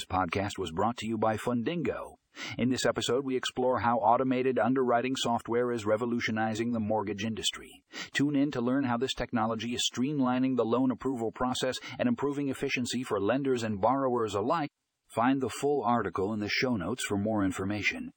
This podcast was brought to you by Fundingo. In this episode, we explore how automated underwriting software is revolutionizing the mortgage industry. Tune in to learn how this technology is streamlining the loan approval process and improving efficiency for lenders and borrowers alike. Find the full article in the show notes for more information.